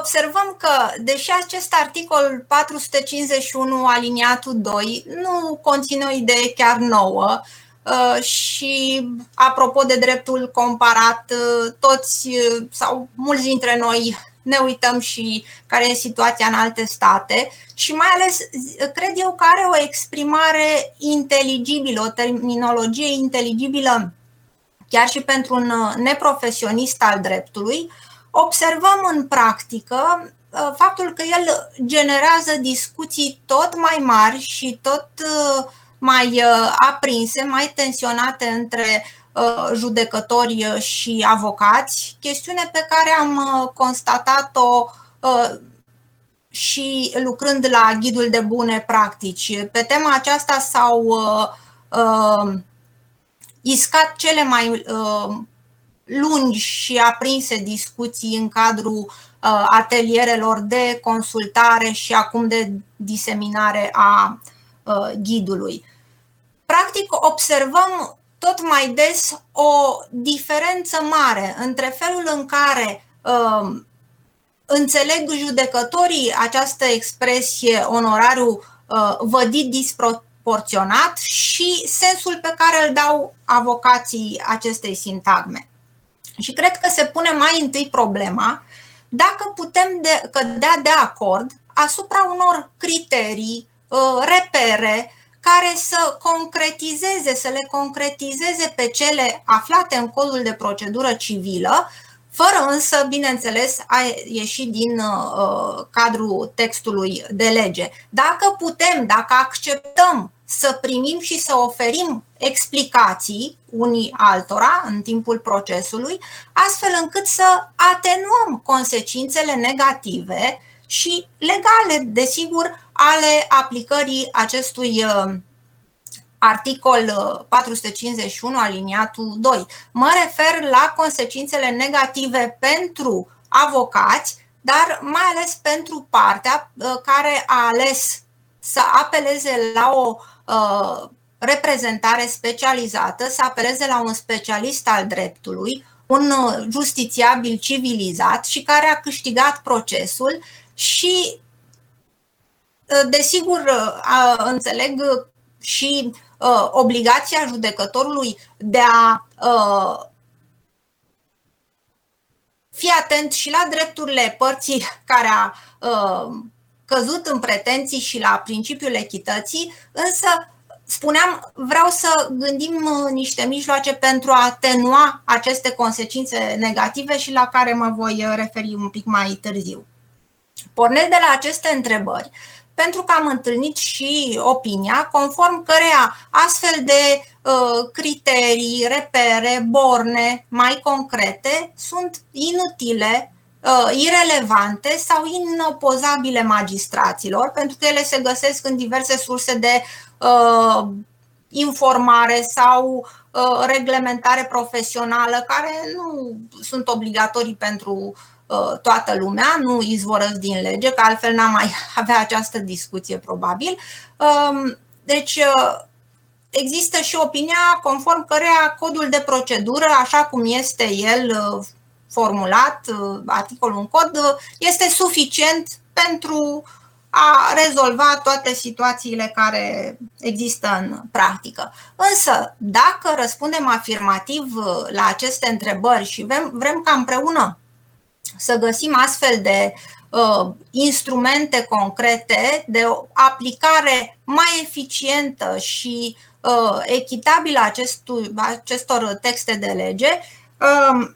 observăm că, deși acest articol 451 aliniatul 2 nu conține o idee chiar nouă, Uh, și apropo de dreptul comparat, uh, toți uh, sau mulți dintre noi ne uităm și care e situația în alte state și mai ales cred eu că are o exprimare inteligibilă, o terminologie inteligibilă chiar și pentru un neprofesionist al dreptului, observăm în practică faptul că el generează discuții tot mai mari și tot uh, mai uh, aprinse, mai tensionate între uh, judecători uh, și avocați, chestiune pe care am constatat-o și lucrând la ghidul de bune practici. Pe tema aceasta s-au iscat cele mai lungi și aprinse discuții în cadrul atelierelor de consultare și acum de diseminare a ghidului. Practic, observăm tot mai des o diferență mare între felul în care uh, înțeleg judecătorii această expresie onorariu uh, vădit disproporționat și sensul pe care îl dau avocații acestei sintagme. Și cred că se pune mai întâi problema dacă putem de, cădea de acord asupra unor criterii, uh, repere, care să concretizeze, să le concretizeze pe cele aflate în codul de procedură civilă, fără însă, bineînțeles, a ieși din uh, cadrul textului de lege. Dacă putem, dacă acceptăm să primim și să oferim explicații unii altora în timpul procesului, astfel încât să atenuăm consecințele negative și legale, desigur, ale aplicării acestui uh, articol 451 uh, aliniatul 2. Mă refer la consecințele negative pentru avocați, dar mai ales pentru partea uh, care a ales să apeleze la o reprezentare specializată, să apeleze la un specialist al dreptului, un justițiabil civilizat și care a câștigat procesul și Ă, desigur, ă, înțeleg și ă, obligația judecătorului de a fi atent și la drepturile părții care a căzut în pretenții și la principiul echității, însă spuneam, vreau să gândim niște mijloace pentru a atenua aceste consecințe negative și la care mă voi referi un pic mai târziu. Pornesc de la aceste întrebări pentru că am întâlnit și opinia conform cărea astfel de uh, criterii, repere, borne mai concrete sunt inutile, uh, irelevante sau inopozabile magistraților, pentru că ele se găsesc în diverse surse de uh, informare sau uh, reglementare profesională care nu sunt obligatorii pentru Uh, toată lumea, nu izvorăți din lege, că altfel n-am mai avea această discuție probabil. Um, deci uh, există și opinia conform cărea codul de procedură, așa cum este el uh, formulat, articolul în cod, este suficient pentru a rezolva toate situațiile care există în practică. Însă, dacă răspundem afirmativ la aceste întrebări și vrem, vrem ca împreună să găsim astfel de uh, instrumente concrete de aplicare mai eficientă și uh, echitabilă acestul, acestor texte de lege, uh,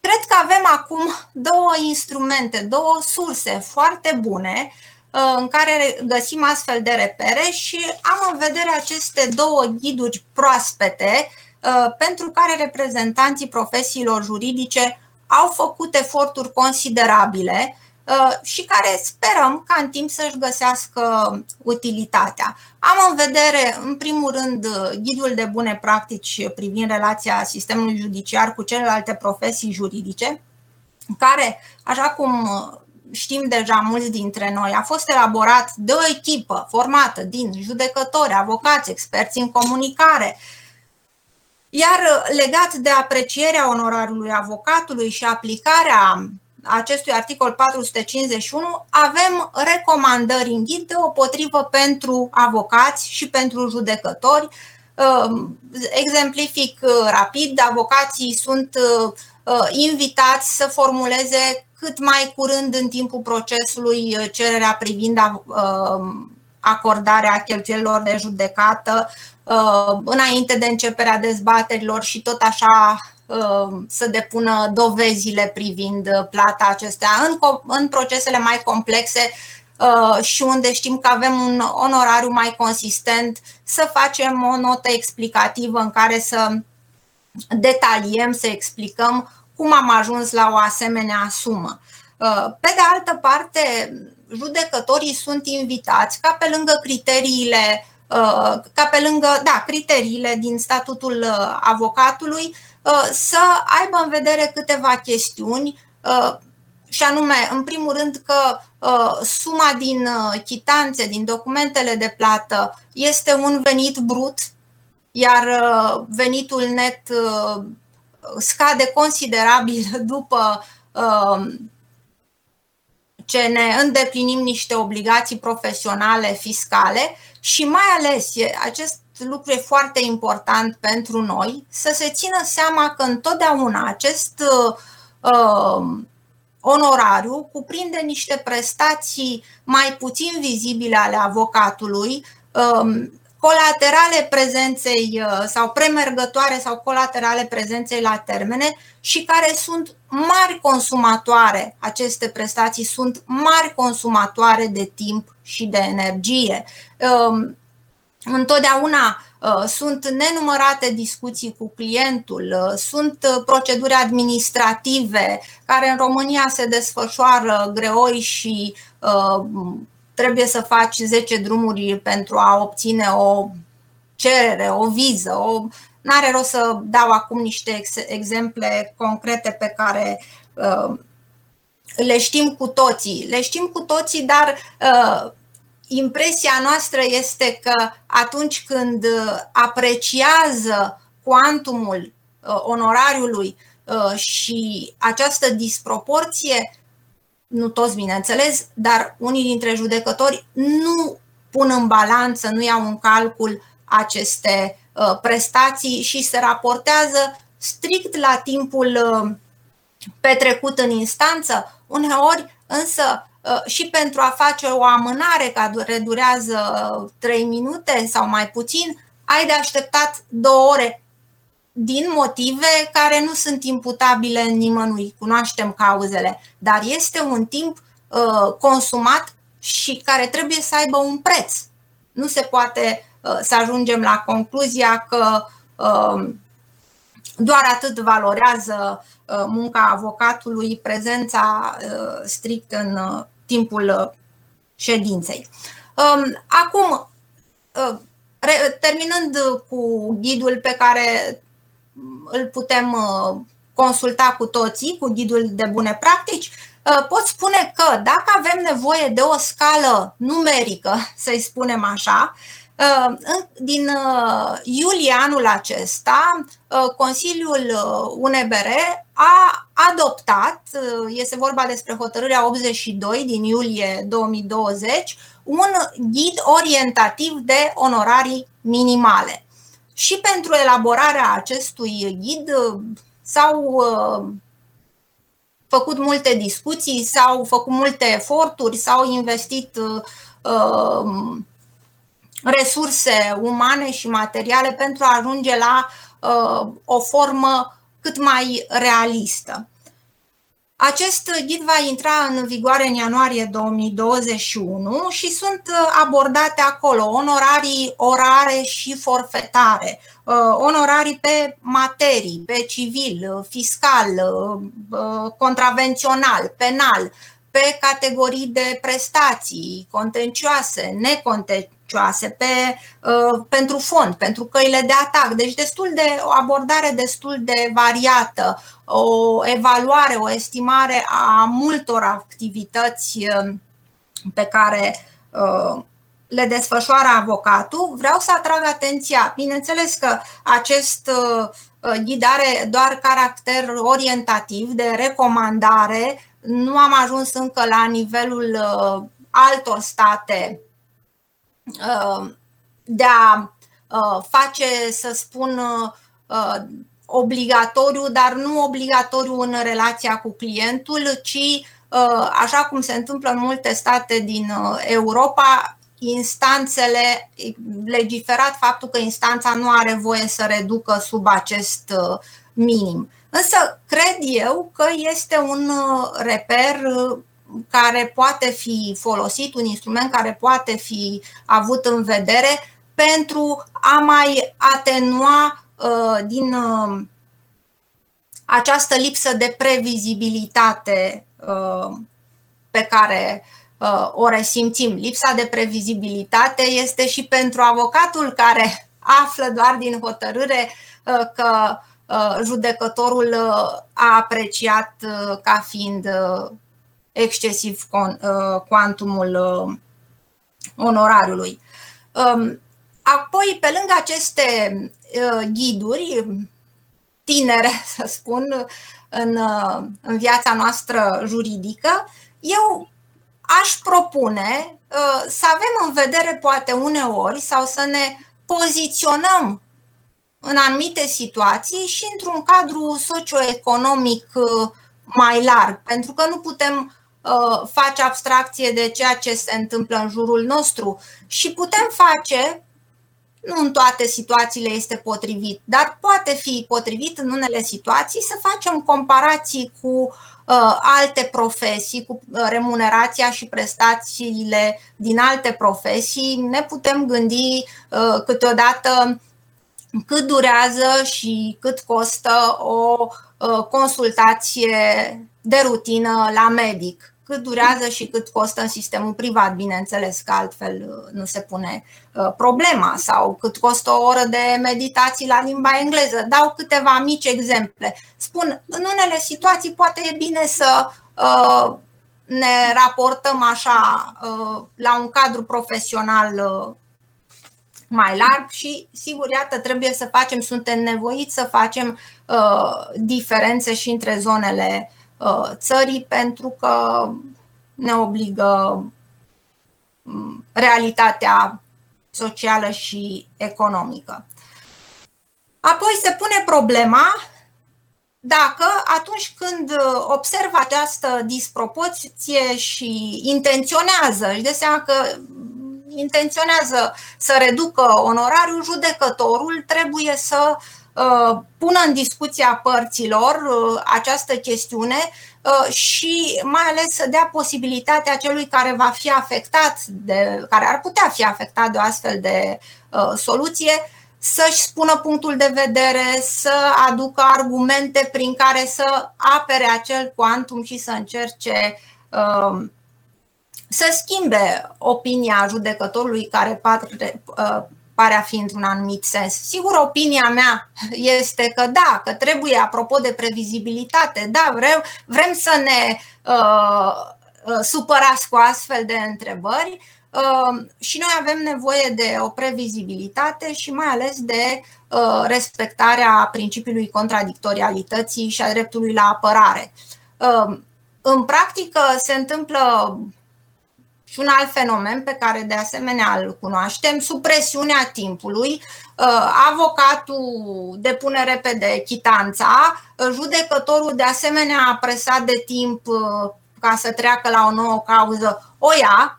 cred că avem acum două instrumente, două surse foarte bune uh, în care găsim astfel de repere și am în vedere aceste două ghiduri proaspete uh, pentru care reprezentanții profesiilor juridice au făcut eforturi considerabile uh, și care sperăm ca în timp să-și găsească utilitatea. Am în vedere, în primul rând, ghidul de bune practici privind relația sistemului judiciar cu celelalte profesii juridice, care, așa cum știm deja mulți dintre noi, a fost elaborat de o echipă formată din judecători, avocați, experți în comunicare, iar legat de aprecierea onorarului avocatului și aplicarea acestui articol 451 avem recomandări în ghid deopotrivă pentru avocați și pentru judecători. Exemplific rapid, avocații sunt invitați să formuleze cât mai curând în timpul procesului cererea privind acordarea cheltuielilor de judecată înainte de începerea dezbaterilor și tot așa Um, să depună dovezile privind uh, plata acestea în, în procesele mai complexe uh, și unde știm că avem un onorariu mai consistent, să facem o notă explicativă în care să detaliem, să explicăm cum am ajuns la o asemenea sumă. Uh, pe de altă parte, judecătorii sunt invitați ca pe lângă criteriile ca pe lângă da, criteriile din statutul avocatului Uh, să aibă în vedere câteva chestiuni uh, și anume, în primul rând, că uh, suma din chitanțe, din documentele de plată, este un venit brut, iar venitul net scade considerabil după ce ne îndeplinim niște obligații profesionale, fiscale și mai ales acest lucru e foarte important pentru noi, să se țină seama că întotdeauna acest uh, onorariu cuprinde niște prestații mai puțin vizibile ale avocatului, uh, colaterale prezenței uh, sau premergătoare sau colaterale prezenței la termene și care sunt mari consumatoare, aceste prestații sunt mari consumatoare de timp și de energie. Um, Întotdeauna uh, sunt nenumărate discuții cu clientul, uh, sunt uh, proceduri administrative care în România se desfășoară greoi și trebuie să faci 10 drumuri pentru a obține o cerere, o viză. O... N-are rost să dau acum niște exemple concrete pe care le știm cu toții. Le știm cu toții, dar impresia noastră este că atunci când uh, apreciază cuantumul uh, onorariului uh, și această disproporție, nu toți bineînțeles, dar unii dintre judecători nu pun în balanță, nu iau în calcul aceste prestații și se raportează strict la timpul petrecut în instanță. Uneori, însă, Uh, și pentru a face o amânare care durează 3 minute sau mai puțin, ai de așteptat două ore din motive care nu sunt imputabile nimănui, cunoaștem cauzele, dar este un timp uh, consumat și care trebuie să aibă un preț. Nu se poate uh, să ajungem la concluzia că doar atât valorează munca avocatului, prezența strict în timpul uh, ședinței. Um, acum, uh, terminând cu ghidul pe care îl putem uh, consulta cu toții, cu ghidul de bune practici, pot spune că dacă avem nevoie de o scală numerică, să-i spunem așa, din iulie anul acesta, Consiliul UNBR a adoptat, este vorba despre hotărârea 82 din iulie 2020, un ghid orientativ de onorarii minimale. Și pentru elaborarea acestui ghid s-au făcut multe discuții, s-au făcut multe eforturi, s-au investit resurse umane și materiale pentru a ajunge la uh, o formă cât mai realistă. Acest ghid va intra în vigoare în ianuarie 2021 și sunt uh, abordate acolo onorarii orare și forfetare, uh, onorarii pe materii, pe civil, fiscal, uh, contravențional, penal, pe categorii de prestații contencioase, necontencioase, pe, uh, pentru fond, pentru căile de atac. Deci destul de o abordare destul de variată, o evaluare, o estimare a multor activități uh, pe care uh, le desfășoară avocatul. Vreau să atrag atenția, bineînțeles că acest ghid are doar caracter orientativ de recomandare nu am ajuns încă la nivelul altor state de a face, să spun, obligatoriu, dar nu obligatoriu în relația cu clientul, ci așa cum se întâmplă în multe state din Europa, instanțele, legiferat faptul că instanța nu are voie să reducă sub acest uh, minim. Însă cred eu că este un uh, reper uh, care poate fi folosit, un instrument care poate fi avut în vedere pentru a mai atenua din această lipsă de previzibilitate pe care Uh, o resimțim. Lipsa de previzibilitate este și pentru avocatul care află doar din hotărâre uh, că uh, judecătorul a apreciat ca fiind excesiv cuantumul onorariului. Um, apoi, pe lângă aceste ghiduri tinere, să spun, în, în viața noastră juridică, eu aș propune uh, să avem în vedere poate uneori sau să ne poziționăm în anumite situații și într-un cadru socioeconomic uh, mai larg, pentru că nu putem uh, face abstracție de ceea ce se întâmplă în jurul nostru. Și putem face, nu în toate situațiile este potrivit, dar poate fi potrivit în unele situații să facem comparații cu uh, Uh, alte profesii, cu uh, remunerația și prestațiile din alte profesii, ne putem gândi uh, câteodată cât durează și cât costă o consultație de rutină la medic cât durează și cât costă în sistemul privat, bineînțeles că altfel uh, nu se pune uh, problema, sau cât costă o oră de meditații la limba engleză. Dau câteva mici exemple. Spun, în unele situații poate e bine să uh, ne raportăm așa la un cadru profesional mai larg și, sigur, iată, trebuie să facem, suntem nevoiți să facem diferențe și între zonele Uh, țării pentru că ne obligă mm, realitatea socială și economică. Apoi se pune problema dacă atunci când observă această disproporție și intenționează, își dă seama că intenționează să reducă onorariul, judecătorul trebuie să Uh, pună în discuția părților uh, această chestiune uh, și mai ales să dea posibilitatea celui care va fi afectat, de, care ar putea fi afectat de o astfel de soluție, să-și spună punctul de vedere, să aducă argumente prin care să apere acel quantum și să încerce să schimbe opinia judecătorului care pare a fi într-un anumit sens. Sigur, opinia mea este că da, că trebuie, apropo de previzibilitate, da, vrem, vrem să ne uh, uh, supărați cu astfel de întrebări uh, și noi avem nevoie de o previzibilitate și mai ales de uh, respectarea principiului contradictorialității și a dreptului la apărare. Uh, în practică se întâmplă și un alt fenomen pe care de asemenea îl cunoaștem, supresiunea timpului. Uh, avocatul depune repede chitanța, uh, judecătorul de asemenea a presat de timp uh, ca să treacă la o nouă cauză, o ia,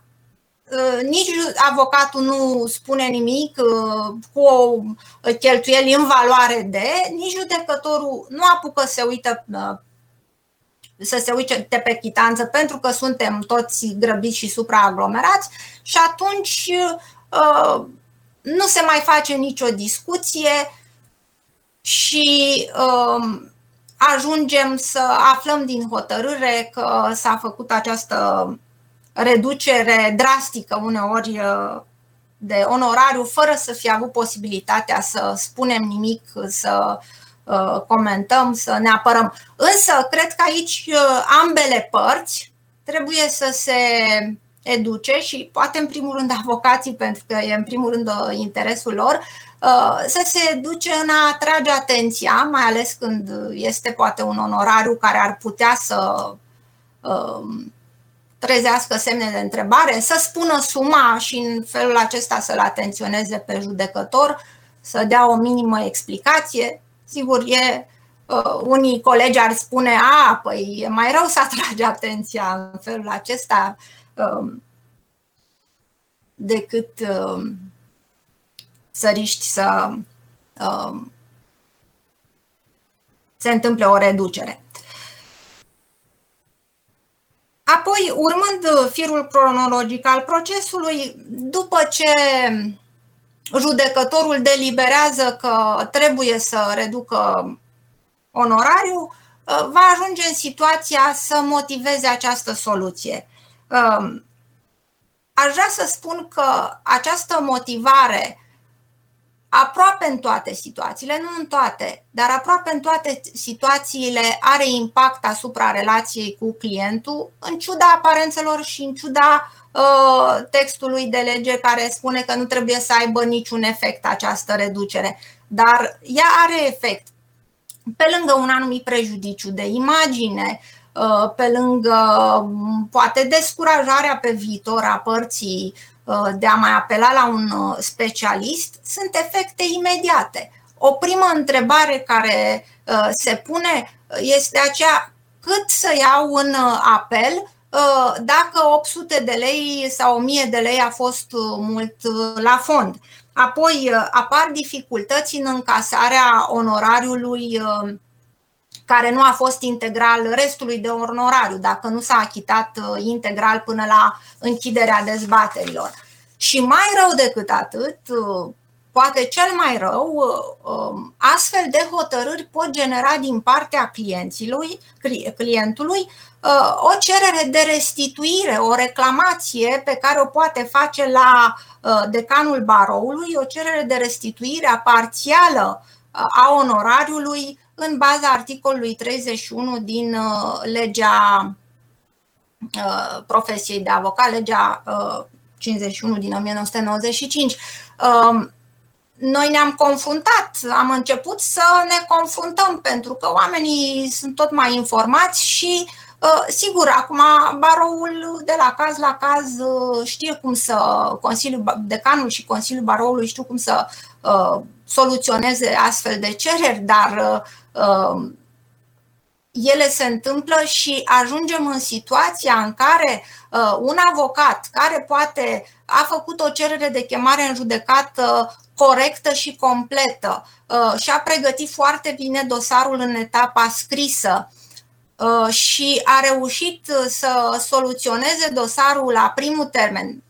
nici avocatul nu spune nimic cu o cheltuieli în valoare de, nici judecătorul nu apucă să se uită să se uite pe chitanță pentru că suntem toți grăbiți și supraaglomerați și atunci uh, nu se mai face nicio discuție și uh, ajungem să aflăm din hotărâre că s-a făcut această reducere drastică uneori uh, de onorariu fără să fie avut posibilitatea să spunem nimic, să uh, Uh, comentăm, să ne apărăm. Însă, cred că aici uh, ambele părți trebuie să se educe și poate în primul rând avocații, pentru că e în primul rând uh, interesul lor, să se educe în a atrage atenția, mai ales când este poate un onorariu care ar putea să trezească semne de întrebare, să spună suma și în felul acesta să-l atenționeze pe judecător, să dea o minimă explicație. Sigur, e, uh, unii colegi ar spune, a, păi e mai rău să atrage atenția în felul acesta uh, decât uh, să riști să uh, se întâmple o reducere. Apoi, urmând firul cronologic al procesului, după ce judecătorul deliberează că trebuie să reducă onorariu, va ajunge în situația să motiveze această soluție. Aș vrea să spun că această motivare aproape în toate situațiile, nu în toate, dar aproape în toate situațiile are impact asupra relației cu clientul, în ciuda aparențelor și în ciuda uh, textului de lege care spune că nu trebuie să aibă niciun efect această reducere. Dar ea are efect. Pe lângă un anumit prejudiciu de imagine, uh, pe lângă poate descurajarea pe viitor a părții Uh, de a mai apela la un uh, specialist sunt efecte imediate. O primă întrebare care uh, se pune este aceea cât să iau în apel dacă 800 de lei sau 1000 de lei a fost mult la fond. Apoi apar dificultăți în încasarea onorariului care nu a fost integral restului de onorariu, dacă nu s-a achitat uh, integral până la închiderea dezbaterilor. Și mai rău decât atât, uh, poate cel mai rău, uh, um, astfel de hotărâri pot genera din partea clienților, clientului o cerere de restituire, o reclamație pe care o poate face la decanul baroului, o cerere de restituire parțială a onorariului în baza articolului 31 din uh, legea uh, profesiei de avocat, legea 51 uh, din 1995. Um, noi ne-am confruntat, am început să ne confruntăm pentru că oamenii sunt tot mai informați și Sigur, acum baroul de la caz la caz știe cum să, Consiliul Decanul și Consiliul Baroului știu cum să soluționeze astfel de cereri, dar uh, ele se întâmplă și ajungem în situația în care uh, un avocat care poate a făcut o cerere de chemare în judecată corectă și completă uh, și a pregătit foarte bine dosarul în etapa scrisă și a reușit să soluționeze dosarul la primul termen,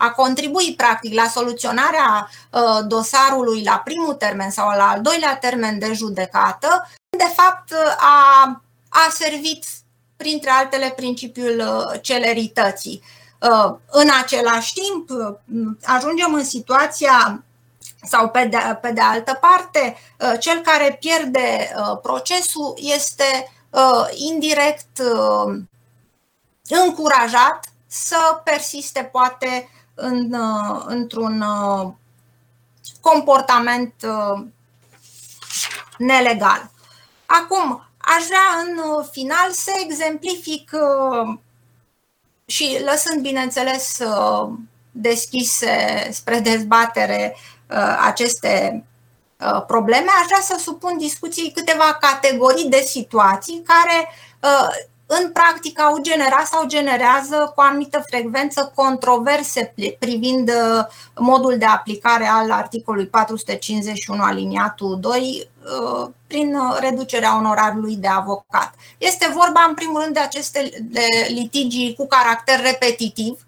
a contribui practic la soluționarea uh, dosarului la primul termen sau la al doilea termen de judecată, de fapt a, a servit printre altele principiul uh, celerității. Uh, în același timp, ajungem în situația sau pe de, pe de altă parte, cel care pierde procesul este indirect încurajat să persiste poate în, uh, într-un uh, comportament uh, nelegal. Acum, aș vrea în final să exemplific și lăsând, bineînțeles, deschise spre dezbatere aceste probleme, aș vrea să supun discuției câteva categorii de situații care în practică au generat sau generează cu anumită frecvență controverse privind uh, modul de aplicare al articolului 451 aliniatul 2 uh, prin reducerea onorarului de avocat. Este vorba în primul rând de aceste de litigii cu caracter repetitiv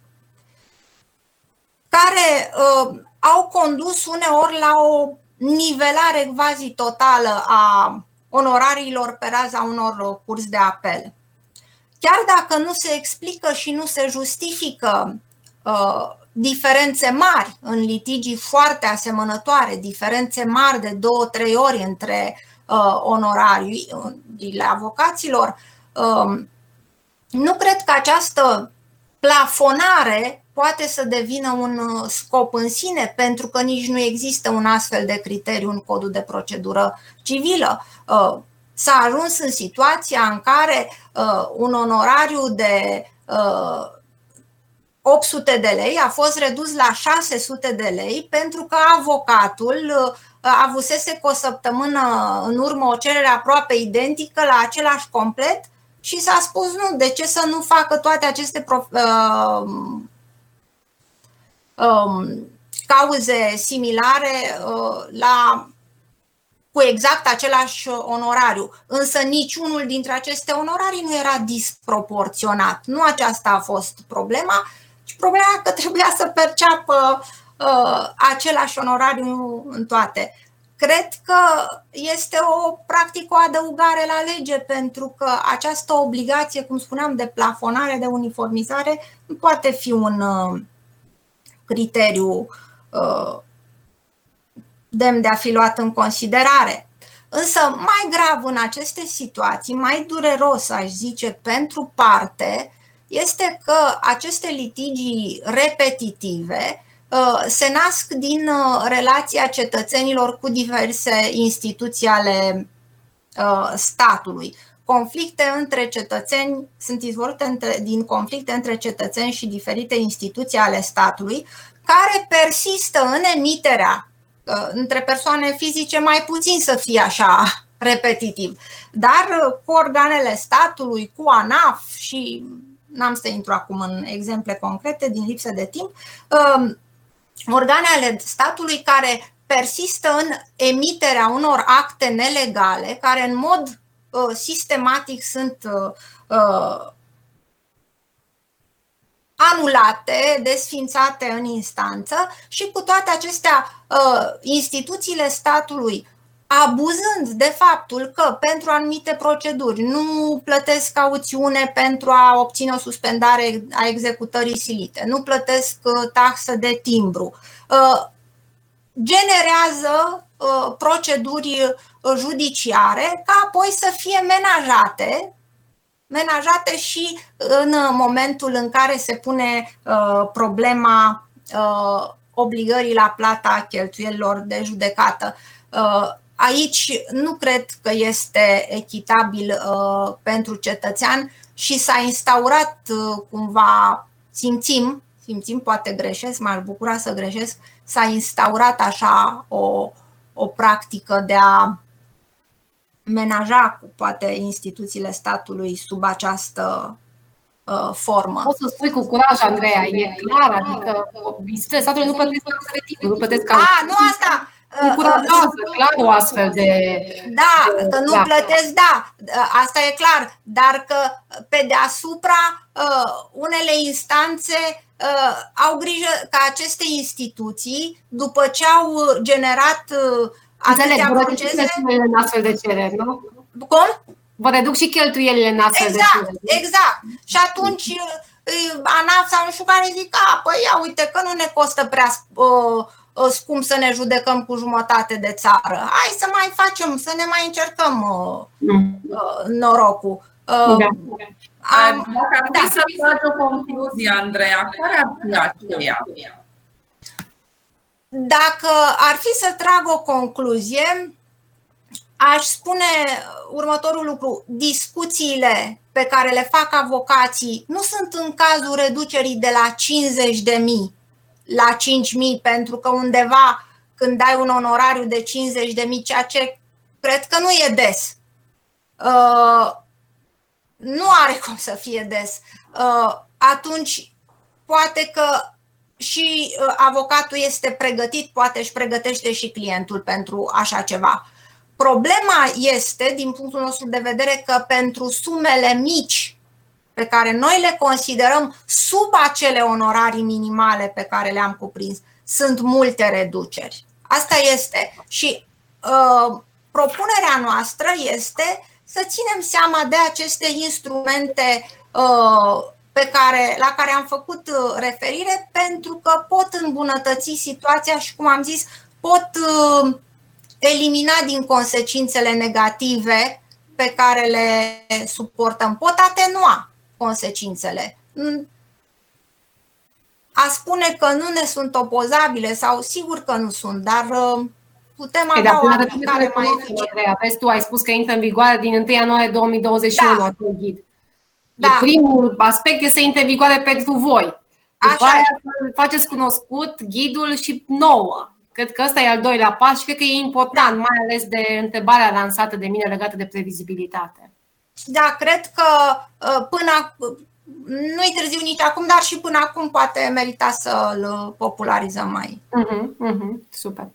care uh, au condus uneori la o nivelare quasi totală a onorariilor pe raza unor curs de apel. Chiar dacă nu se explică și nu se justifică uh, diferențe mari în litigii foarte asemănătoare, diferențe mari de două, trei ori între uh, onorariile avocaților, uh, nu cred că această plafonare poate să devină un uh, scop în sine, pentru că nici nu există un astfel de criteriu în codul de procedură civilă. Uh, s-a ajuns în situația în care uh, un onorariu de uh, 800 de lei a fost redus la 600 de lei pentru că avocatul uh, avusese cu o săptămână în urmă o cerere aproape identică la același complet și s-a spus nu, de ce să nu facă toate aceste prof, uh, um, cauze similare uh, la cu exact același onorariu. Însă niciunul dintre aceste onorarii nu era disproporționat. Nu aceasta a fost problema, ci problema că trebuia să perceapă uh, același onorariu în toate. Cred că este o practic o adăugare la lege pentru că această obligație, cum spuneam, de plafonare, de uniformizare, nu poate fi un uh, criteriu uh, demn de a fi luat în considerare. Însă, mai grav în aceste situații, mai dureros, aș zice, pentru parte, este că aceste litigii repetitive uh, se nasc din uh, relația cetățenilor cu diverse instituții ale uh, statului. Conflicte între cetățeni sunt izvorâte din conflicte între cetățeni și diferite instituții ale statului, care persistă în emiterea între persoane fizice mai puțin să fie așa repetitiv, dar cu organele statului, cu ANAF și n-am să intru acum în exemple concrete din lipsă de timp, um, organe ale statului care persistă în emiterea unor acte nelegale care în mod uh, sistematic sunt uh, uh, anulate, desfințate în instanță și cu toate acestea instituțiile statului abuzând de faptul că pentru anumite proceduri nu plătesc cauțiune pentru a obține o suspendare a executării silite, nu plătesc uh, taxă de timbru, uh, generează uh, proceduri judiciare ca apoi să fie menajate menajate și în momentul în care se pune problema obligării la plata cheltuielilor de judecată. Aici nu cred că este echitabil uh, pentru cetățean și s-a instaurat uh, cumva, simțim, simțim, poate greșesc, m-aș bucura să greșesc, s-a instaurat așa o, o practică de a menaja cu poate instituțiile statului sub această uh, formă. Poți să spui cu curaj, Andreea, e clar, adică instituțiile statului nu plătesc nu plătesc A, ah, nu asta, încurajează clar o astfel de. Da, că nu da. plătesc, da, asta e clar, dar că pe deasupra uh, unele instanțe uh, au grijă ca aceste instituții, după ce au generat uh, atâtea procese. în astfel de cereri, nu? Cum? Vă reduc și cheltuielile în astfel exact, de cereri. Exact. Și atunci ANAF sau nu știu care zic, a, păi ia uite că nu ne costă prea uh, scump să ne judecăm cu jumătate de țară. Hai să mai facem, să ne mai încercăm uh, mm. uh, norocul. Uh, da. Am, Dacă ar fi da. să faci o concluzie, Andreea, care ar fi aceea? Dacă ar fi să trag o concluzie, aș spune următorul lucru. Discuțiile pe care le fac avocații nu sunt în cazul reducerii de la 50 de mii la 5.000 pentru că undeva când dai un onorariu de 50.000, ceea ce cred că nu e des. Uh, nu are cum să fie des. Uh, atunci, poate că și uh, avocatul este pregătit, poate își pregătește și clientul pentru așa ceva. Problema este, din punctul nostru de vedere, că pentru sumele mici pe care noi le considerăm sub acele onorarii minimale pe care le-am cuprins. Sunt multe reduceri. Asta este. Și uh, propunerea noastră este să ținem seama de aceste instrumente uh, pe care, la care am făcut uh, referire pentru că pot îmbunătăți situația și, cum am zis, pot uh, elimina din consecințele negative pe care le suportăm, pot atenua consecințele. Mm. A spune că nu ne sunt opozabile sau sigur că nu sunt, dar uh, putem Păi, avea dar o până trebuie aplicare să mai recunoaștem, eficientă. Andreea. Vezi, tu ai spus că intră în vigoare din 1 ianuarie 2021 Da. acel ghid. Da. E primul aspect este să intre în vigoare pentru voi. După Așa aia să faceți cunoscut ghidul și nouă. Cred că ăsta e al doilea pas și cred că e important, mai ales de întrebarea lansată de mine legată de previzibilitate. Da, cred că uh, până ac- nu-i târziu nici acum, dar și până acum poate merita să-l popularizăm mai. Uh-huh, uh-huh, super.